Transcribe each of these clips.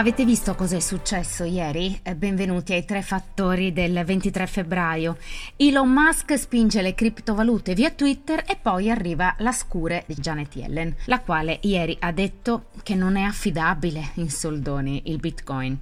Avete visto cosa è successo ieri? Eh, benvenuti ai tre fattori del 23 febbraio. Elon Musk spinge le criptovalute via Twitter e poi arriva la scure di Janet Yellen, la quale ieri ha detto che non è affidabile in soldoni il Bitcoin.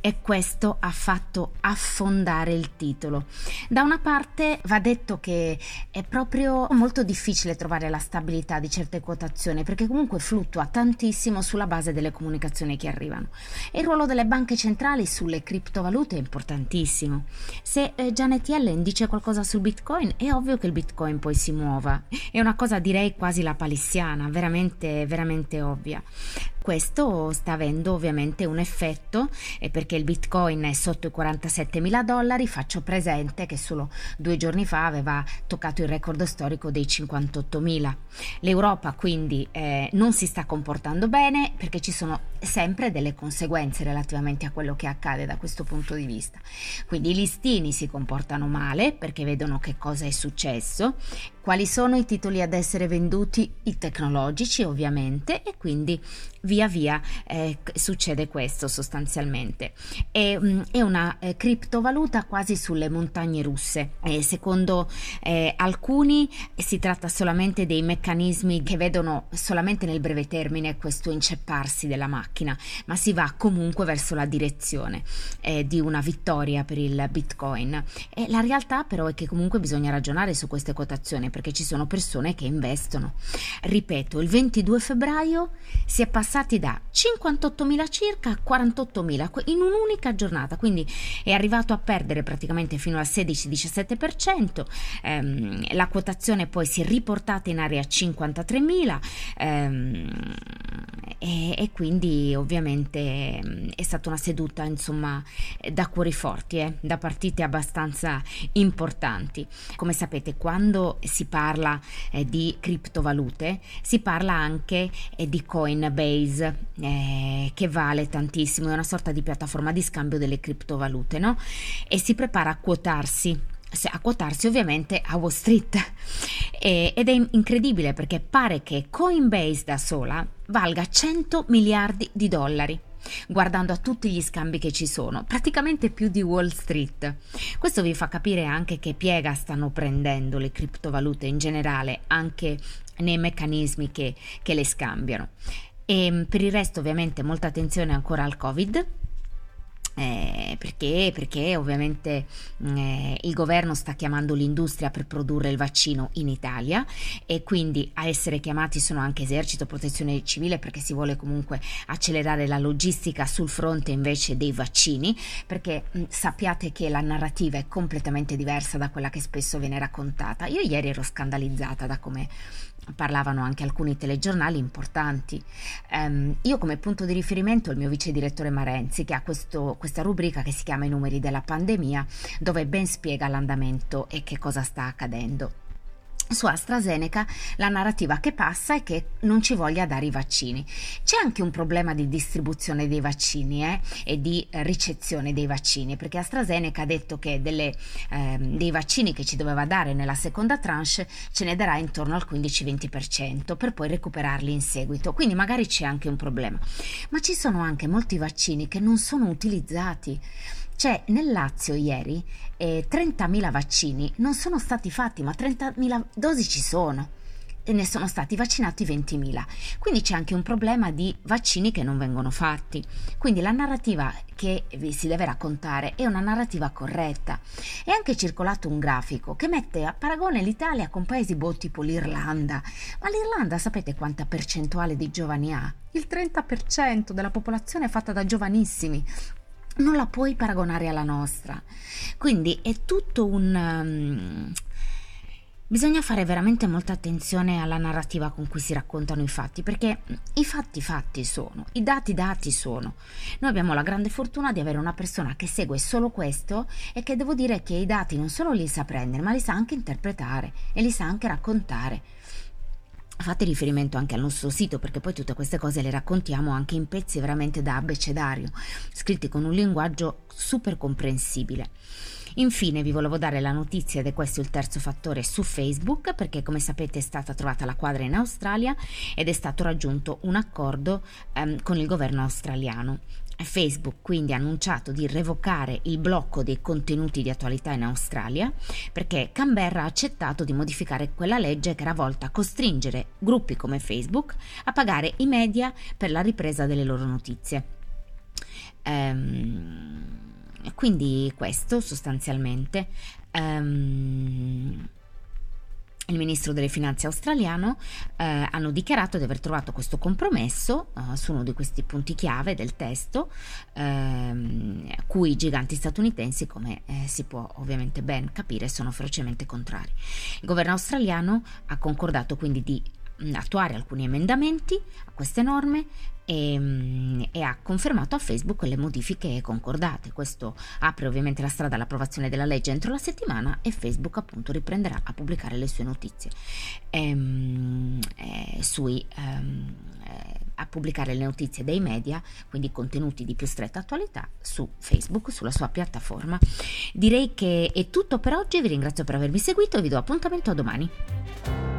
E questo ha fatto affondare il titolo. Da una parte va detto che è proprio molto difficile trovare la stabilità di certe quotazioni perché comunque fluttua tantissimo sulla base delle comunicazioni che arrivano. E il ruolo delle banche centrali sulle criptovalute è importantissimo. Se eh, Janet Yellen dice qualcosa sul Bitcoin, è ovvio che il Bitcoin poi si muova. È una cosa direi quasi la palissiana, veramente, veramente ovvia. Questo sta avendo ovviamente un effetto e perché il bitcoin è sotto i 47 mila dollari faccio presente che solo due giorni fa aveva toccato il record storico dei 58 mila. L'Europa quindi eh, non si sta comportando bene perché ci sono sempre delle conseguenze relativamente a quello che accade da questo punto di vista. Quindi i listini si comportano male perché vedono che cosa è successo, quali sono i titoli ad essere venduti, i tecnologici ovviamente e quindi via via eh, succede questo sostanzialmente. È, mm, è una eh, criptovaluta quasi sulle montagne russe. E secondo eh, alcuni si tratta solamente dei meccanismi che vedono solamente nel breve termine questo incepparsi della macchina, ma si va comunque verso la direzione eh, di una vittoria per il Bitcoin. E la realtà però è che comunque bisogna ragionare su queste quotazioni perché ci sono persone che investono. Ripeto, il 22 febbraio si è passati da 58.000 circa a 48.000 in un'unica giornata, quindi è arrivato a perdere praticamente fino al 16-17%, ehm, la quotazione poi si è riportata in area 53.000 ehm, e, e, quindi ovviamente ehm, è stata una seduta insomma da cuori forti, eh, da partite abbastanza importanti. Come sapete quando si parla eh, di criptovalute si parla anche eh, di Coinbase eh, che vale tantissimo, è una sorta di piattaforma di scambio delle criptovalute no? e si prepara a quotarsi a quotarsi ovviamente a Wall Street e, ed è incredibile perché pare che Coinbase da sola valga 100 miliardi di dollari guardando a tutti gli scambi che ci sono, praticamente più di Wall Street. Questo vi fa capire anche che piega stanno prendendo le criptovalute in generale, anche nei meccanismi che, che le scambiano. E per il resto ovviamente molta attenzione ancora al Covid perché? Perché ovviamente mm, eh, il governo sta chiamando l'industria per produrre il vaccino in Italia e quindi a essere chiamati sono anche esercito, protezione civile perché si vuole comunque accelerare la logistica sul fronte invece dei vaccini perché mh, mm, sappiate che la narrativa è completamente diversa da quella che spesso viene raccontata. Io ieri ero scandalizzata da come parlavano anche alcuni telegiornali importanti. Um, io come punto di riferimento il mio vice direttore Marenzi che ha questo, questa rubrica che si chiama I numeri della pandemia dove ben spiega l'andamento e che cosa sta accadendo su AstraZeneca la narrativa che passa è che non ci voglia dare i vaccini. C'è anche un problema di distribuzione dei vaccini eh, e di ricezione dei vaccini, perché AstraZeneca ha detto che delle, eh, dei vaccini che ci doveva dare nella seconda tranche ce ne darà intorno al 15-20% per poi recuperarli in seguito. Quindi magari c'è anche un problema. Ma ci sono anche molti vaccini che non sono utilizzati. Cioè, nel Lazio ieri eh, 30.000 vaccini non sono stati fatti, ma 30.000 dosi ci sono e ne sono stati vaccinati 20.000. Quindi c'è anche un problema di vaccini che non vengono fatti. Quindi la narrativa che vi si deve raccontare è una narrativa corretta. È anche circolato un grafico che mette a paragone l'Italia con paesi boh tipo l'Irlanda. Ma l'Irlanda sapete quanta percentuale di giovani ha? Il 30% della popolazione è fatta da giovanissimi non la puoi paragonare alla nostra. Quindi è tutto un... Um, bisogna fare veramente molta attenzione alla narrativa con cui si raccontano i fatti, perché i fatti fatti sono, i dati dati sono. Noi abbiamo la grande fortuna di avere una persona che segue solo questo e che devo dire che i dati non solo li sa prendere, ma li sa anche interpretare e li sa anche raccontare. Fate riferimento anche al nostro sito perché poi tutte queste cose le raccontiamo anche in pezzi veramente da abbecedario, scritti con un linguaggio super comprensibile. Infine vi volevo dare la notizia ed è questo il terzo fattore su Facebook perché come sapete è stata trovata la quadra in Australia ed è stato raggiunto un accordo ehm, con il governo australiano. Facebook quindi ha annunciato di revocare il blocco dei contenuti di attualità in Australia perché Canberra ha accettato di modificare quella legge che era volta a costringere gruppi come Facebook a pagare i media per la ripresa delle loro notizie. Ehm, quindi questo sostanzialmente. Ehm, il ministro delle finanze australiano eh, hanno dichiarato di aver trovato questo compromesso eh, su uno di questi punti chiave del testo, a cui i giganti statunitensi, come eh, si può ovviamente ben capire, sono ferocemente contrari. Il governo australiano ha concordato quindi di attuare alcuni emendamenti a queste norme e, e, ha confermato a Facebook le modifiche concordate. Questo apre ovviamente la strada all'approvazione della legge entro la settimana e Facebook appunto riprenderà a pubblicare le sue notizie ehm, eh, sui, ehm, eh, a pubblicare le notizie dei media, quindi contenuti di più stretta attualità su Facebook, sulla sua piattaforma. Direi che è tutto per oggi, vi ringrazio per avermi seguito e vi do appuntamento a domani.